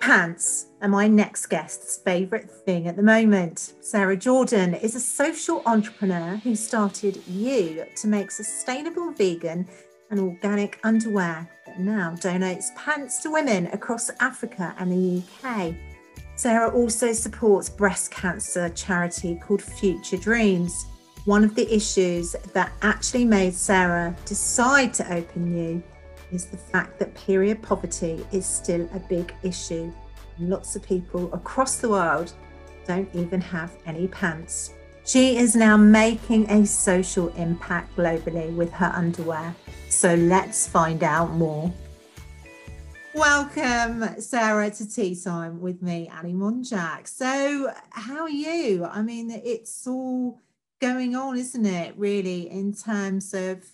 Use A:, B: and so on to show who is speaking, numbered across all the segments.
A: pants are my next guest's favourite thing at the moment. Sarah Jordan is a social entrepreneur who started You to make sustainable vegan and organic underwear that now donates pants to women across Africa and the UK. Sarah also supports breast cancer charity called Future Dreams. One of the issues that actually made Sarah decide to open You is the fact that period poverty is still a big issue. Lots of people across the world don't even have any pants. She is now making a social impact globally with her underwear. So let's find out more. Welcome, Sarah, to Tea Time with me, Ali Monjak. So, how are you? I mean, it's all going on, isn't it, really, in terms of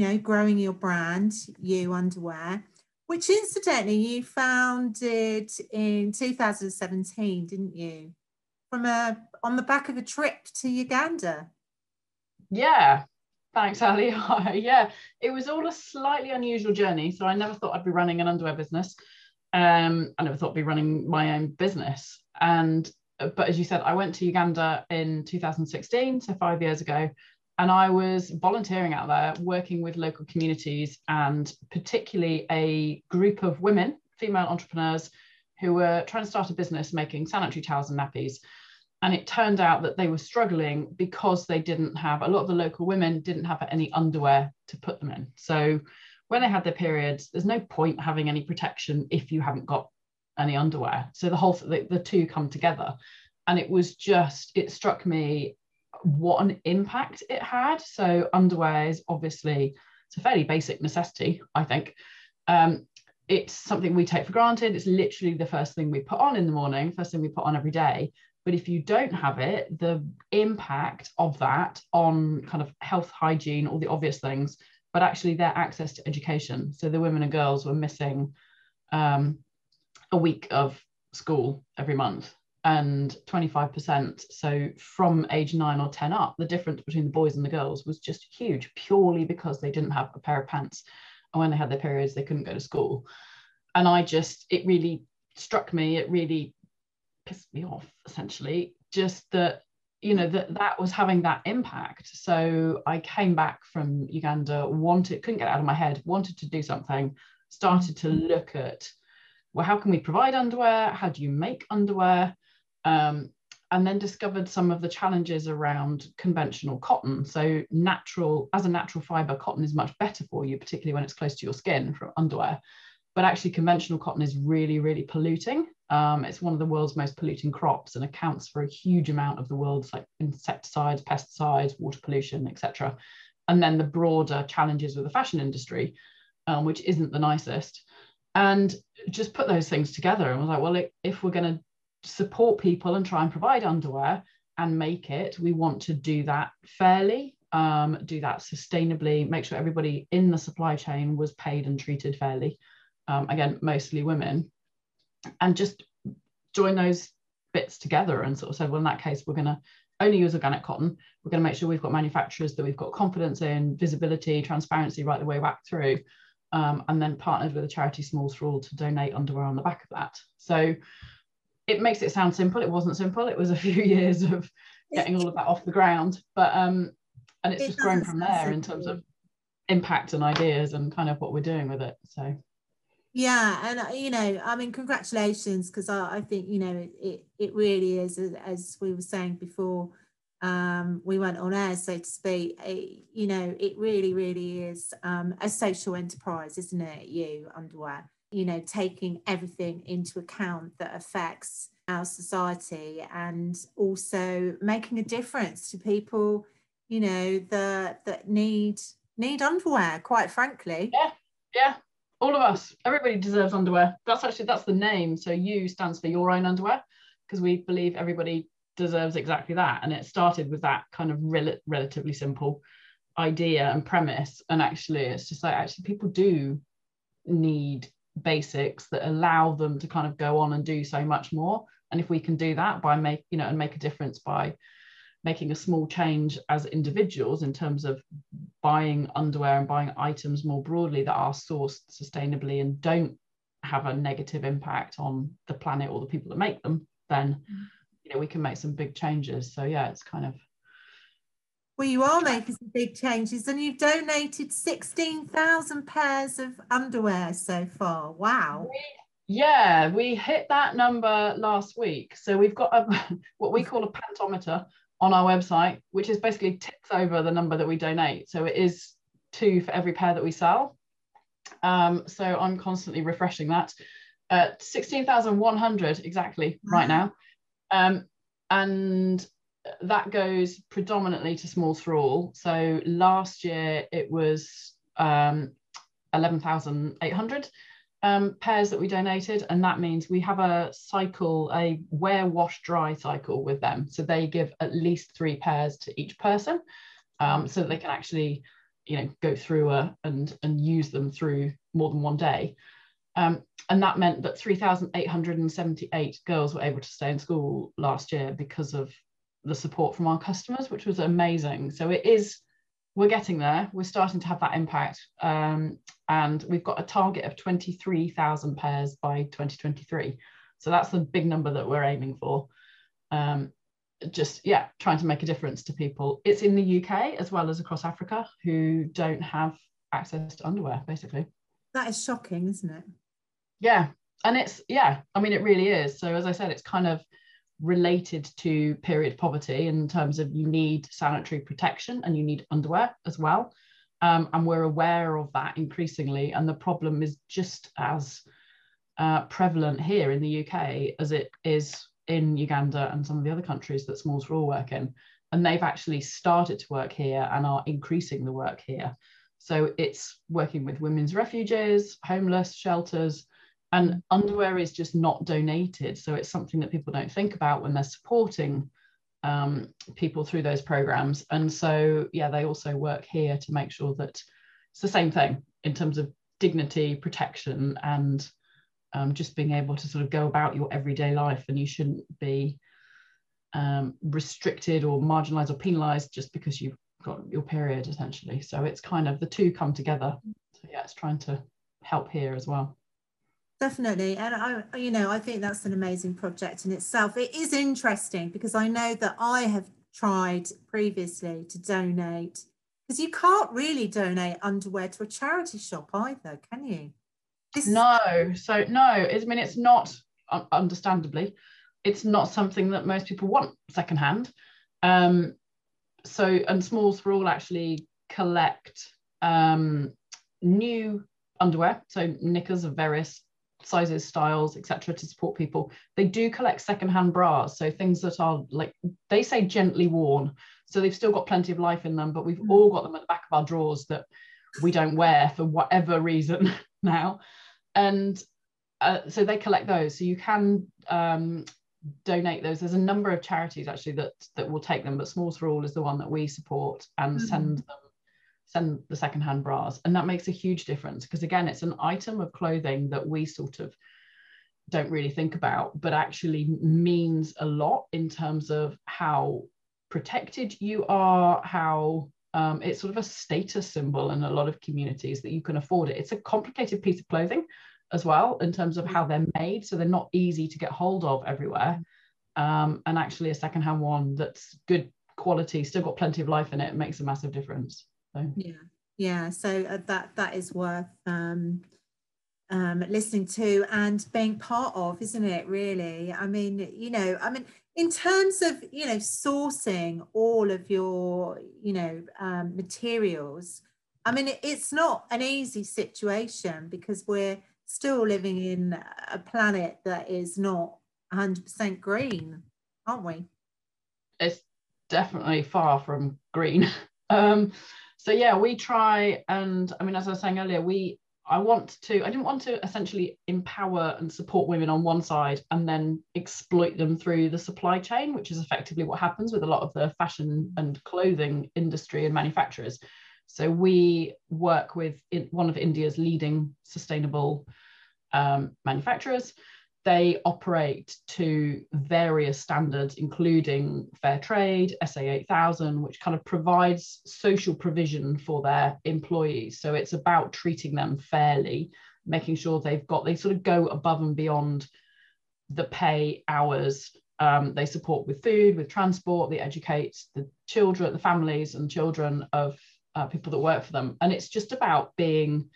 A: you know, growing your brand, You Underwear, which incidentally you founded in 2017, didn't you? From a on the back of a trip to Uganda.
B: Yeah, thanks, Ali. yeah, it was all a slightly unusual journey. So I never thought I'd be running an underwear business. Um, I never thought I'd be running my own business. And but as you said, I went to Uganda in 2016, so five years ago, and I was volunteering out there, working with local communities and particularly a group of women, female entrepreneurs, who were trying to start a business making sanitary towels and nappies. And it turned out that they were struggling because they didn't have, a lot of the local women didn't have any underwear to put them in. So when they had their periods, there's no point having any protection if you haven't got any underwear. So the whole, the, the two come together. And it was just, it struck me what an impact it had. So underwear is obviously it's a fairly basic necessity, I think. Um, it's something we take for granted. It's literally the first thing we put on in the morning, first thing we put on every day. But if you don't have it, the impact of that on kind of health, hygiene, all the obvious things, but actually their access to education. So the women and girls were missing um, a week of school every month and 25%. So from age nine or 10 up, the difference between the boys and the girls was just huge, purely because they didn't have a pair of pants. And when they had their periods, they couldn't go to school. And I just, it really struck me, it really pissed me off, essentially, just that, you know, that that was having that impact. So I came back from Uganda, wanted, couldn't get out of my head, wanted to do something, started to look at well, how can we provide underwear? How do you make underwear? Um, and then discovered some of the challenges around conventional cotton. So natural, as a natural fiber, cotton is much better for you, particularly when it's close to your skin from underwear. But actually, conventional cotton is really, really polluting. Um, it's one of the world's most polluting crops and accounts for a huge amount of the world's like insecticides, pesticides, water pollution, etc. And then the broader challenges with the fashion industry, um, which isn't the nicest. And just put those things together and was like, well, if we're going to support people and try and provide underwear and make it, we want to do that fairly, um, do that sustainably, make sure everybody in the supply chain was paid and treated fairly. Um, again, mostly women, and just join those bits together and sort of said, well, in that case, we're going to only use organic cotton. We're going to make sure we've got manufacturers that we've got confidence in, visibility, transparency right the way back through. Um, and then partnered with a charity Smalls for All to donate underwear on the back of that. So it makes it sound simple. It wasn't simple. It was a few years of getting all of that off the ground. But um, and it's it just grown from there simple. in terms of impact and ideas and kind of what we're doing with it. So
A: yeah, and uh, you know, I mean, congratulations because I, I, think you know it, it, it really is as, as we were saying before um, we went on air, so to speak. It, you know, it really, really is um, a social enterprise, isn't it? You underwear you know, taking everything into account that affects our society and also making a difference to people, you know, that that need need underwear, quite frankly.
B: Yeah, yeah. All of us, everybody deserves underwear. That's actually that's the name. So you stands for your own underwear, because we believe everybody deserves exactly that. And it started with that kind of rel- relatively simple idea and premise. And actually, it's just like actually people do need basics that allow them to kind of go on and do so much more and if we can do that by make you know and make a difference by making a small change as individuals in terms of buying underwear and buying items more broadly that are sourced sustainably and don't have a negative impact on the planet or the people that make them, then mm. you know we can make some big changes. So yeah, it's kind of
A: well, you are making some big changes, and you've donated sixteen thousand pairs of underwear so far. Wow!
B: Yeah, we hit that number last week. So we've got a, what we call a pantometer on our website, which is basically ticks over the number that we donate. So it is two for every pair that we sell. Um, so I'm constantly refreshing that at 16,100 exactly right now. Um, and that goes predominantly to Smalls for All. So last year it was um, 11,800 um, pairs that we donated, and that means we have a cycle, a wear, wash, dry cycle with them. So they give at least three pairs to each person, um, so that they can actually, you know, go through a, and and use them through more than one day. Um, and that meant that 3,878 girls were able to stay in school last year because of the support from our customers, which was amazing. So it is, we're getting there. We're starting to have that impact. Um, and we've got a target of 23,000 pairs by 2023. So that's the big number that we're aiming for. Um, just, yeah, trying to make a difference to people. It's in the UK as well as across Africa who don't have access to underwear, basically.
A: That is shocking, isn't it?
B: Yeah. And it's, yeah, I mean, it really is. So as I said, it's kind of, related to period poverty in terms of you need sanitary protection and you need underwear as well. Um, and we're aware of that increasingly. And the problem is just as uh, prevalent here in the UK as it is in Uganda and some of the other countries that Smalls All work in. And they've actually started to work here and are increasing the work here. So it's working with women's refuges, homeless shelters, and underwear is just not donated. So it's something that people don't think about when they're supporting um, people through those programs. And so yeah they also work here to make sure that it's the same thing in terms of dignity protection and um, just being able to sort of go about your everyday life. And you shouldn't be um, restricted or marginalized or penalized just because you've got your period essentially. So it's kind of the two come together. So yeah it's trying to help here as well
A: Definitely. And I, you know, I think that's an amazing project in itself. It is interesting because I know that I have tried previously to donate because you can't really donate underwear to a charity shop either, can you?
B: This... No. So, no, I mean, it's not, understandably, it's not something that most people want secondhand. Um, so, and Smalls for All actually collect um, new underwear, so knickers of various sizes, styles, etc., to support people. They do collect secondhand bras, so things that are like they say gently worn, so they've still got plenty of life in them, but we've mm. all got them at the back of our drawers that we don't wear for whatever reason now, and uh, so they collect those. So you can um, donate those. There's a number of charities actually that that will take them, but Smalls for All is the one that we support and mm. send them send the secondhand bras. And that makes a huge difference because, again, it's an item of clothing that we sort of don't really think about, but actually means a lot in terms of how protected you are, how um, it's sort of a status symbol in a lot of communities that you can afford it. It's a complicated piece of clothing as well in terms of how they're made. So they're not easy to get hold of everywhere. Um, and actually, a secondhand one that's good quality, still got plenty of life in it, makes a massive difference.
A: So. Yeah, yeah. So uh, that that is worth um, um, listening to and being part of, isn't it? Really. I mean, you know, I mean, in terms of you know sourcing all of your you know um, materials. I mean, it's not an easy situation because we're still living in a planet that is not 100% green, aren't we?
B: It's definitely far from green. um, so yeah we try and i mean as i was saying earlier we i want to i didn't want to essentially empower and support women on one side and then exploit them through the supply chain which is effectively what happens with a lot of the fashion and clothing industry and manufacturers. So we work with one of india's leading sustainable um, manufacturers they operate to various standards, including fair trade, SA 8000, which kind of provides social provision for their employees. So it's about treating them fairly making sure they've got they sort of go above and beyond the pay hours. Um, they support with food with transport they educate the children the families and children of uh, people that work for them. And it's just about being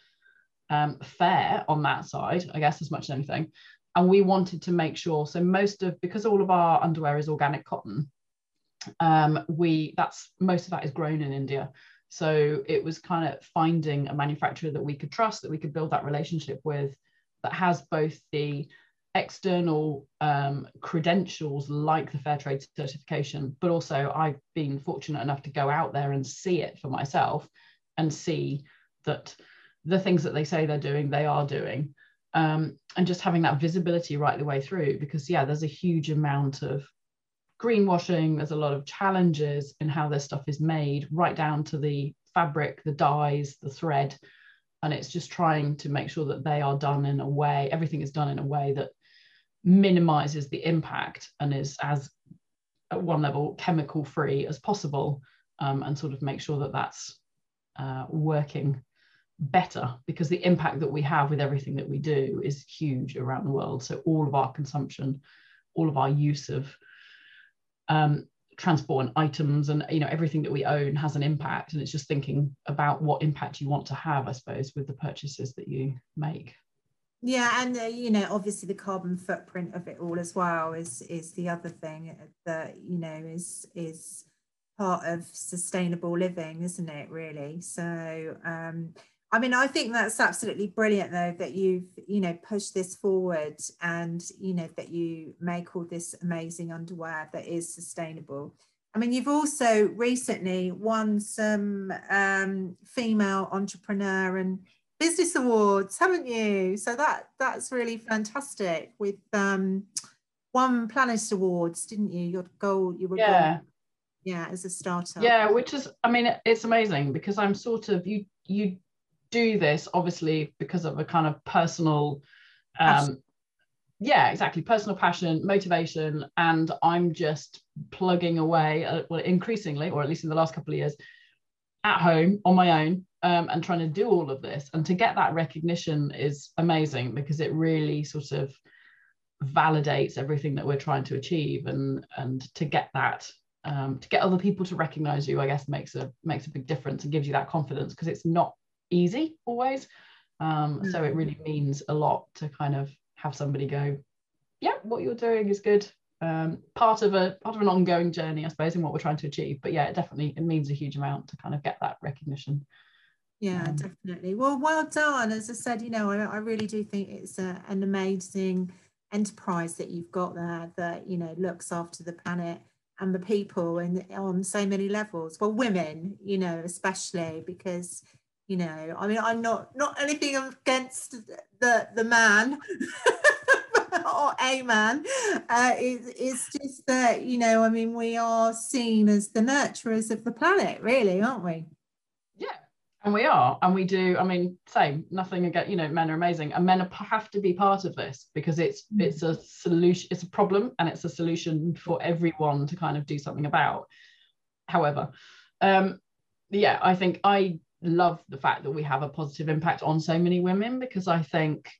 B: um, fair on that side i guess as much as anything and we wanted to make sure so most of because all of our underwear is organic cotton um, we that's most of that is grown in india. So it was kind of finding a manufacturer that we could trust that we could build that relationship with that has both the external um, credentials like the fair trade certification but also i've been fortunate enough to go out there and see it for myself and see that the things that they say they're doing they are doing um, and just having that visibility right the way through because yeah there's a huge amount of greenwashing there's a lot of challenges in how this stuff is made right down to the fabric the dyes the thread. And it's just trying to make sure that they are done in a way everything is done in a way that minimizes the impact and is as at one level chemical free as possible um, and sort of make sure that that's uh, working better because the impact that we have with everything that we do is huge around the world. So all of our consumption all of our use of um, transport and items and you know everything that we own has an impact. And it's just thinking about what impact you want to have i suppose with the purchases that you make.
A: Yeah and uh, you know obviously the carbon footprint of it all as well is is the other thing that you know is is part of sustainable living isn't it really? So um I mean, I think that's absolutely brilliant, though, that you've, you know, pushed this forward and, you know, that you make all this amazing underwear that is sustainable. I mean, you've also recently won some um, female entrepreneur and business awards, haven't you? So that that's really fantastic. With um, one Planet Awards, didn't you? Your goal, you were
B: yeah.
A: Goal, yeah, as a startup.
B: Yeah, which is, I mean, it's amazing because I'm sort of you you do this obviously because of a kind of personal um yeah exactly personal passion motivation and i'm just plugging away uh, well increasingly or at least in the last couple of years at home on my own um, and trying to do all of this. And to get that recognition is amazing because it really sort of validates everything that we're trying to achieve. And and to get that um, to get other people to recognize you i guess makes a makes a big difference and gives you that confidence because it's not easy always. Um, mm. So it really means a lot to kind of have somebody go, yeah, what you're doing is good. Um, part of a part of an ongoing journey, I suppose, in what we're trying to achieve. But yeah, it definitely it means a huge amount to kind of get that recognition.
A: Yeah, um, definitely. Well, well done. As I said, you know, I, I really do think it's a, an amazing enterprise that you've got there that you know looks after the planet and the people and on so many levels well women you know especially because you know i mean i'm not not anything against the the man or a man. Uh, it, it's just that you know i mean we are seen as the nurturers of the planet really aren't we?
B: Yeah and we are and we do i mean same nothing against you know men are amazing and men have to be part of this because it's mm. it's a solution it's a problem and it's a solution for everyone to kind of do something about. However um yeah i think i love the fact that we have a positive impact on so many women because I think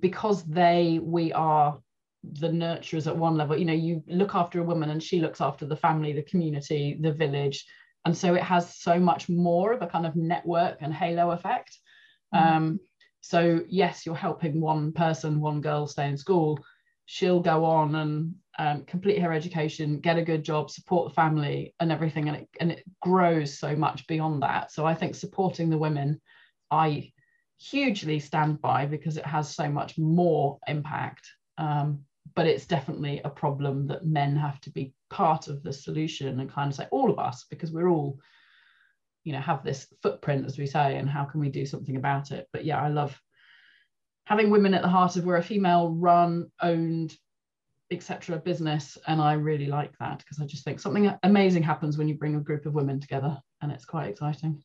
B: because they we are the nurturers at one level you know you look after a woman and she looks after the family the community the village. And so it has so much more of a kind of network and halo effect. Mm. um, so yes you're helping one person one girl stay in school. She'll go on and um, complete her education, get a good job, support the family and everything. And it, and it grows so much beyond that. So I think supporting the women, I hugely stand by because it has so much more impact. Um, but it's definitely a problem that men have to be part of the solution and kind of say all of us because we're all you know have this footprint as we say and how can we do something about it but yeah i love having women at the heart of we're a female run owned etc business and i really like that because i just think something amazing happens when you bring a group of women together and it's quite exciting.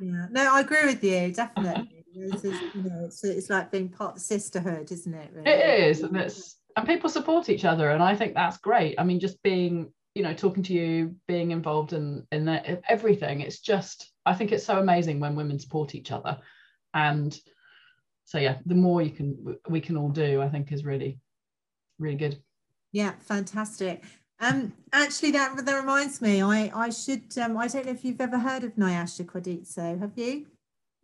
A: Yeah. No i agree with you definitely. It's, you know, it's, it's like being part of the sisterhood isn't it
B: really? it is and it's and people support each other and i think that's great. I mean just being you know talking to you being involved in in the, everything it's just i think it's so amazing when women support each other. And so yeah the more you can we can all do i think is really really good
A: yeah fantastic um actually that that reminds me i i should um i don't know if you've ever heard of nyasha Quaditso have you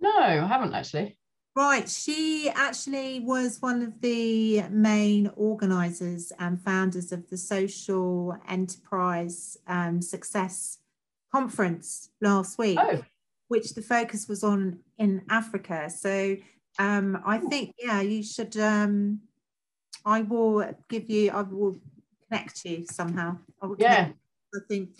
B: no i haven't actually
A: Right, she actually was one of the main organisers and founders of the Social Enterprise um, Success Conference last week,
B: oh.
A: which the focus was on in Africa. So um, I think, yeah, you should. Um, I will give you. I will connect you somehow. I will
B: yeah.
A: I think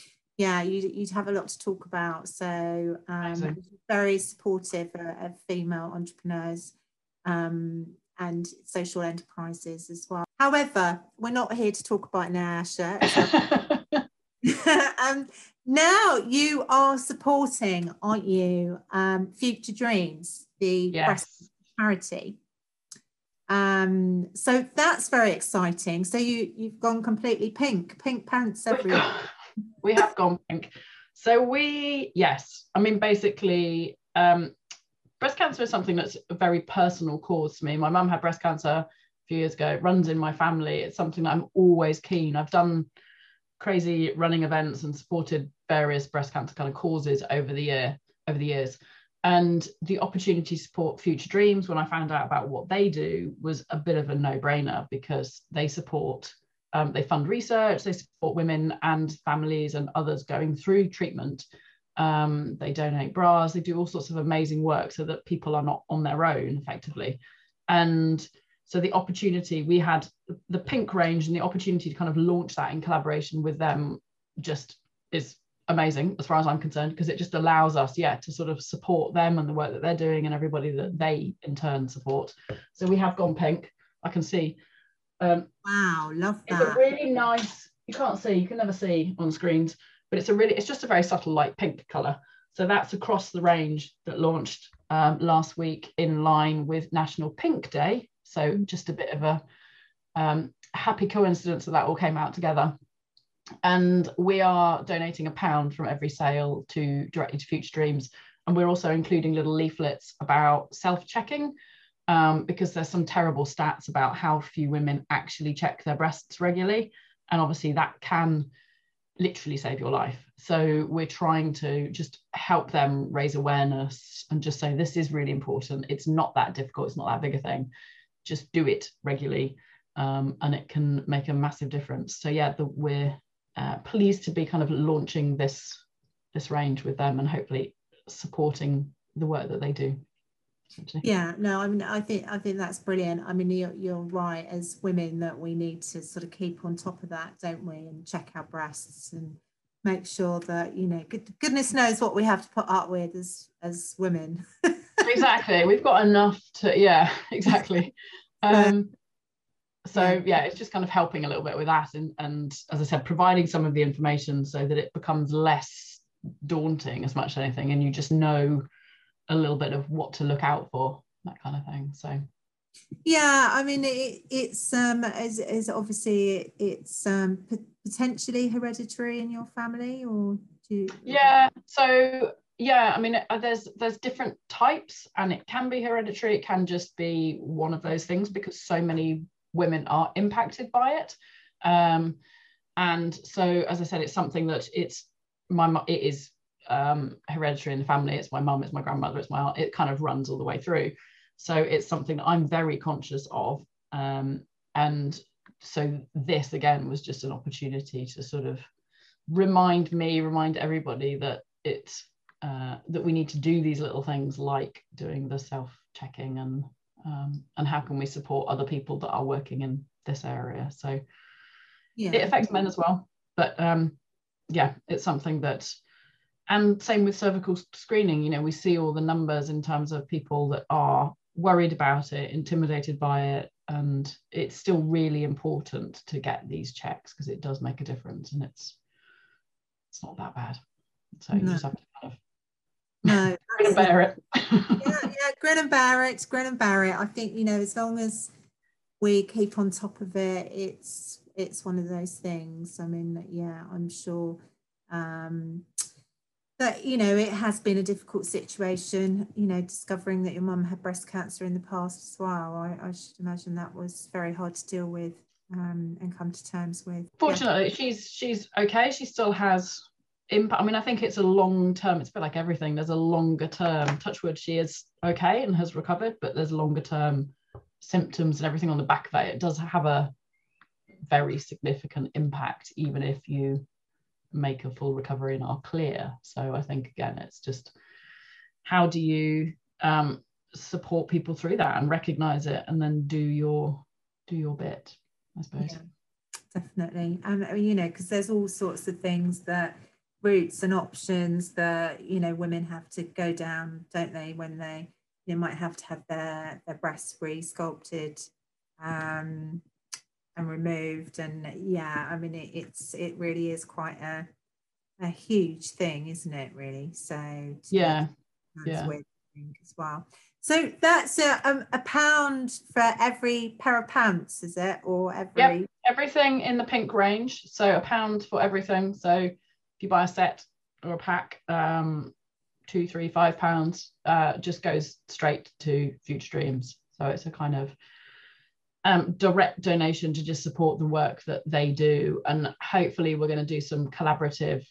A: yeah, you'd, you'd have a lot to talk about. So um, very supportive of, female entrepreneurs um, and social enterprises as well. However, we're not here to talk about Nyasha. um, now you are supporting, aren't you, um, Future Dreams, the
B: yes.
A: charity. Um, so that's very exciting. So you you've gone completely pink, pink pants everywhere
B: we have gone pink. So we, yes, I mean, basically, um, breast cancer is something that's a very personal cause to me. My mum had breast cancer a few years ago. It runs in my family. It's something that I'm always keen. I've done crazy running events and supported various breast cancer kind of causes over the year, over the years. And the opportunity to support Future Dreams when I found out about what they do was a bit of a no-brainer because they support um, they fund research, they support women and families and others going through treatment. Um, they donate bras, they do all sorts of amazing work so that people are not on their own effectively. And so the opportunity we had the pink range and the opportunity to kind of launch that in collaboration with them just is amazing as far as I'm concerned because it just allows us, yeah, to sort of support them and the work that they're doing and everybody that they in turn support. So we have gone pink. I can see
A: um, wow, love that.
B: It's a really nice, you can't see, you can never see on screens, but it's a really, it's just a very subtle light pink colour. So that's across the range that launched um, last week in line with National Pink Day. So just a bit of a um, happy coincidence that that all came out together. And we are donating a pound from every sale to directly to Future Dreams. And we're also including little leaflets about self-checking um, because there's some terrible stats about how few women actually check their breasts regularly. And obviously, that can literally save your life. So, we're trying to just help them raise awareness and just say, this is really important. It's not that difficult, it's not that big a thing. Just do it regularly. Um, and it can make a massive difference. So, yeah, the, we're uh, pleased to be kind of launching this this range with them and hopefully supporting the work that they do
A: yeah no i mean i think i think that's brilliant. I mean you're, you're right. As women that we need to sort of keep on top of that don't we? And check our breasts and make sure that you know good, goodness knows what we have to put up with as as women.
B: Exactly. We've got enough to yeah exactly. Um so yeah it's just kind of helping a little bit with that and and as i said providing some of the information so that it becomes less daunting as much as anything and you just know a little bit of what to look out for, that kind of thing. So
A: yeah i mean it, it's um is, is obviously it's um potentially hereditary in your family or do you...
B: yeah so yeah i mean uh, there's there's different types and it can be hereditary it can just be one of those things because so many women are impacted by it um and so as i said it's something that it's my it is um, hereditary in the family. It's my mum, it's my grandmother, it's my aunt. It kind of runs all the way through. So it's something that I'm very conscious of. Um, and so this again was just an opportunity to sort of remind me, remind everybody that it's uh, that we need to do these little things like doing the self-checking and um, and how can we support other people that are working in this area. So yeah. it affects men as well, but um, yeah, it's something that and same with cervical screening you know we see all the numbers in terms of people that are worried about it intimidated by it and it's still really important to get these checks because it does make a difference and it's it's not that bad so you just have to kind of
A: no
B: bear it
A: yeah grin and Barrett, it grin and it. I think you know as long as we keep on top of it it's it's one of those things. I mean yeah i'm sure um that you know it has been a difficult situation you know discovering that your mum had breast cancer in the past as well. I, I should imagine that was very hard to deal with um, and come to terms with.
B: Fortunately yeah. she's she's okay. She still has impact i mean i think it's a long term it's a bit like everything there's a longer term touchwood she is okay and has recovered but there's longer term symptoms and everything on the back of it it does have a very significant impact even if you make a full recovery and are clear. So I think again, it's just how do you um, support people through that and recognize it, and then do your do your bit, I suppose.
A: Yeah, definitely, um, you know, because there's all sorts of things that routes and options that you know women have to go down, don't they? When they they might have to have their their breasts re-sculpted um, and removed. And yeah i mean it, it's it really is quite a a huge thing isn't it really? So
B: yeah yeah.
A: as well. So that's a, um, a pound for every pair of pants is it? Or every
B: yep. everything in the pink range. So a pound for everything. So if you buy a set or a pack um two three five pounds uh just goes straight to future dreams so it's a kind of um, direct donation to just support the work that they do. And hopefully, we're going to do some collaborative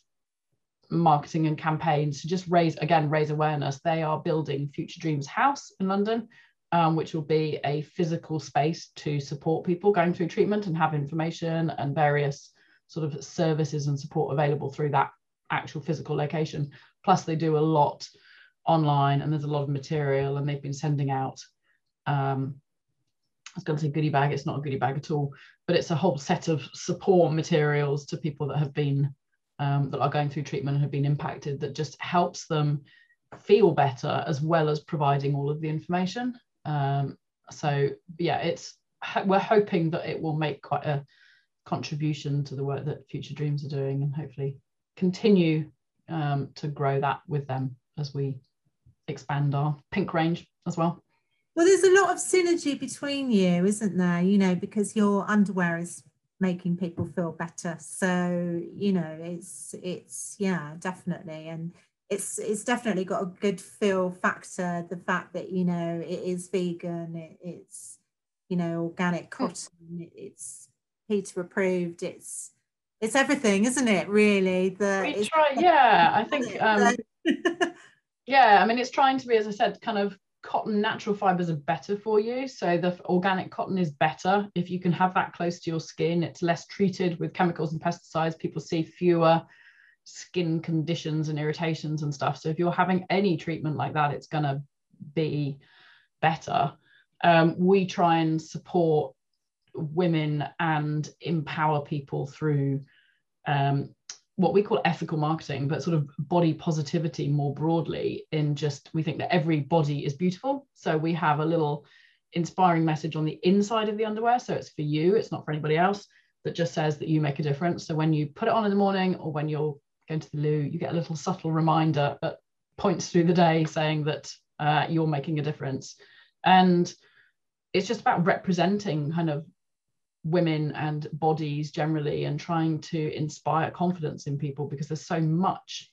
B: marketing and campaigns to just raise, again, raise awareness. They are building Future Dreams House in London, um, which will be a physical space to support people going through treatment and have information and various sort of services and support available through that actual physical location. Plus, they do a lot online and there's a lot of material, and they've been sending out. Um, I was going to say goodie bag, it's not a goodie bag at all, but it's a whole set of support materials to people that have been, um, that are going through treatment and have been impacted that just helps them feel better as well as providing all of the information. Um, so yeah, it's, we're hoping that it will make quite a contribution to the work that Future Dreams are doing and hopefully continue um, to grow that with them as we expand our pink range as well.
A: Well, there's a lot of synergy between you, isn't there? You know, because your underwear is making people feel better. So, you know, it's it's yeah, definitely. And it's it's definitely got a good feel factor. The fact that, you know, it is vegan, it, it's, you know, organic hmm. cotton, it's PETA approved, it's it's everything, isn't it? Really,
B: the we try, yeah. I think, um, yeah. I mean, it's trying to be, as I said, kind of cotton natural fibers are better for you so the organic cotton is better if you can have that close to your skin it's less treated with chemicals and pesticides people see fewer skin conditions and irritations and stuff so if you're having any treatment like that it's going to be better um, we try and support women and empower people through um, what we call ethical marketing, but sort of body positivity more broadly. In just, we think that every body is beautiful. So we have a little inspiring message on the inside of the underwear. So it's for you, it's not for anybody else, that just says that you make a difference. So when you put it on in the morning or when you're going to the loo, you get a little subtle reminder that points through the day saying that uh, you're making a difference. And it's just about representing kind of women and bodies generally and trying to inspire confidence in people because there's so much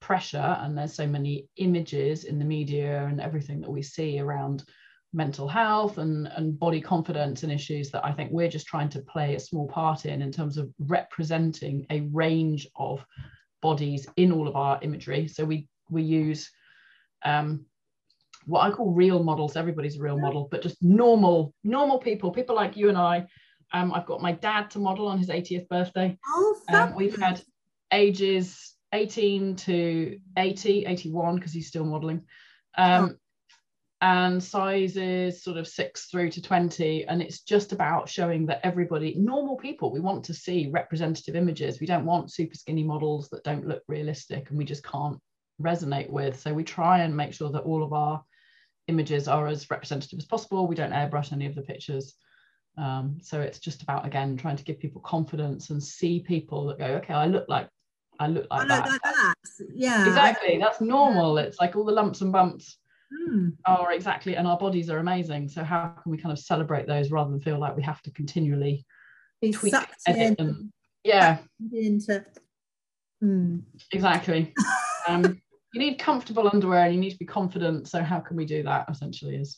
B: pressure and there's so many images in the media and everything that we see around mental health and, and body confidence and issues that I think we're just trying to play a small part in in terms of representing a range of bodies in all of our imagery. So we we use um, what I call real models. Everybody's a real model, but just normal normal people, people like you and I um, I've got my dad to model on his 80th birthday.
A: Oh,
B: um, we've had ages 18 to 80, 81, because he's still modeling. Um, oh. And sizes sort of six through to 20. And it's just about showing that everybody, normal people, we want to see representative images. We don't want super skinny models that don't look realistic and we just can't resonate with. So we try and make sure that all of our images are as representative as possible. We don't airbrush any of the pictures. Um, so it's just about again trying to give people confidence and see people that go, okay, I look like I look like, I that. like that.
A: Yeah,
B: exactly. That's normal. Yeah. It's like all the lumps and bumps mm. are exactly, and our bodies are amazing. So how can we kind of celebrate those rather than feel like we have to continually
A: Be tweak, edit, and
B: yeah,
A: into.
B: Mm. Exactly. um, you need comfortable underwear and you need to be confident. So how can we do that? Essentially, is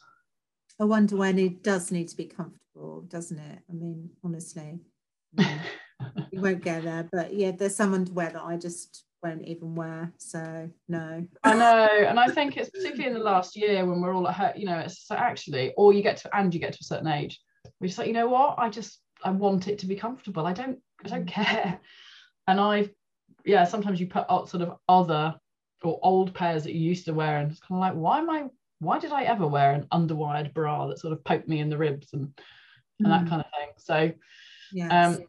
A: a underwear need does need to be comfortable, doesn't it? I mean, honestly, you won't get there. But yeah, there's some underwear that I just won't even wear. So no.
B: I know, and I think it's particularly in the last year when we're all at home. You know, it's actually, or you get to, and you get to a certain age, we just like, you know what? I just I want it to be comfortable. I don't I don't mm. care. And I've yeah, sometimes you put sort of other or old pairs that you used to wear, and it's kind of like, why am I? Why did I ever wear an underwired bra that sort of poked me in the ribs and and mm. that kind of thing? So, yes. um,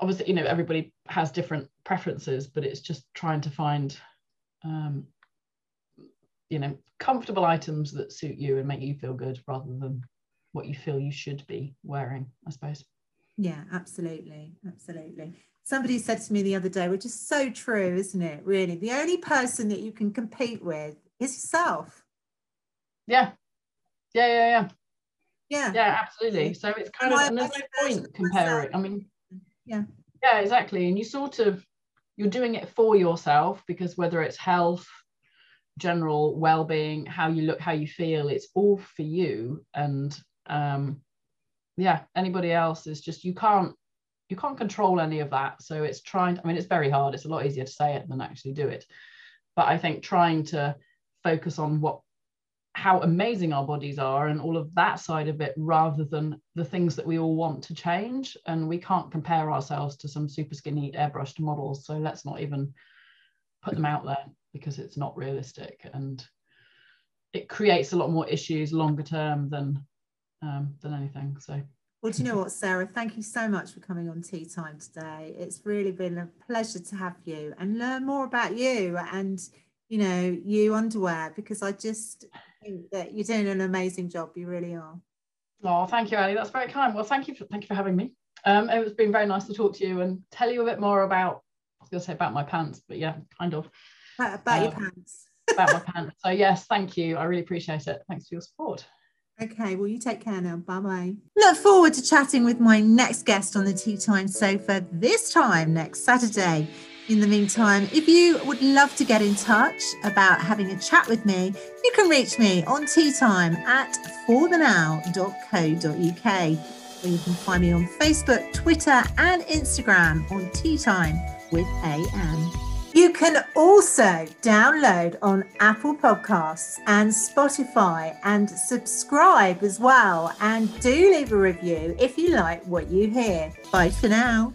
B: obviously, you know, everybody has different preferences, but it's just trying to find, um, you know, comfortable items that suit you and make you feel good rather than what you feel you should be wearing, I suppose.
A: Yeah, absolutely. Absolutely. Somebody said to me the other day, which is so true, isn't it? Really, the only person that you can compete with is yourself.
B: Yeah. Yeah, yeah, yeah.
A: Yeah.
B: Yeah, absolutely. So it's kind and of there's no point comparing. I mean, yeah. Yeah, exactly. And you sort of you're doing it for yourself because whether it's health, general well-being, how you look, how you feel, it's all for you. And um yeah, anybody else is just you can't you can't control any of that. So it's trying, I mean, it's very hard. It's a lot easier to say it than actually do it. But I think trying to focus on what how amazing our bodies are and all of that side of it rather than the things that we all want to change. And we can't compare ourselves to some super skinny airbrushed models. So let's not even put them out there because it's not realistic. And it creates a lot more issues longer term than um, than anything. So.
A: Well, do you know what, Sarah? Thank you so much for coming on Tea Time today. It's really been a pleasure to have you and learn more about you and, you know, you underwear because I just that you're doing an amazing job. You really are.
B: Oh, thank you, Ali. That's very kind. Well, thank you for thank you for having me. Um, it's been very nice to talk to you and tell you a bit more about. I was going to say about my pants, but yeah, kind of.
A: About, about um, your pants.
B: about my pants. So yes, thank you. I really appreciate it. Thanks for your support.
A: Okay, well, you take care now. Bye bye. Look forward to chatting with my next guest on the Tea Time sofa this time next Saturday. In the meantime, if you would love to get in touch about having a chat with me, you can reach me on teatime at forthenow.co.uk, or you can find me on Facebook, Twitter, and Instagram on Tea Time with AM. You can also download on Apple Podcasts and Spotify and subscribe as well. And do leave a review if you like what you hear. Bye for now.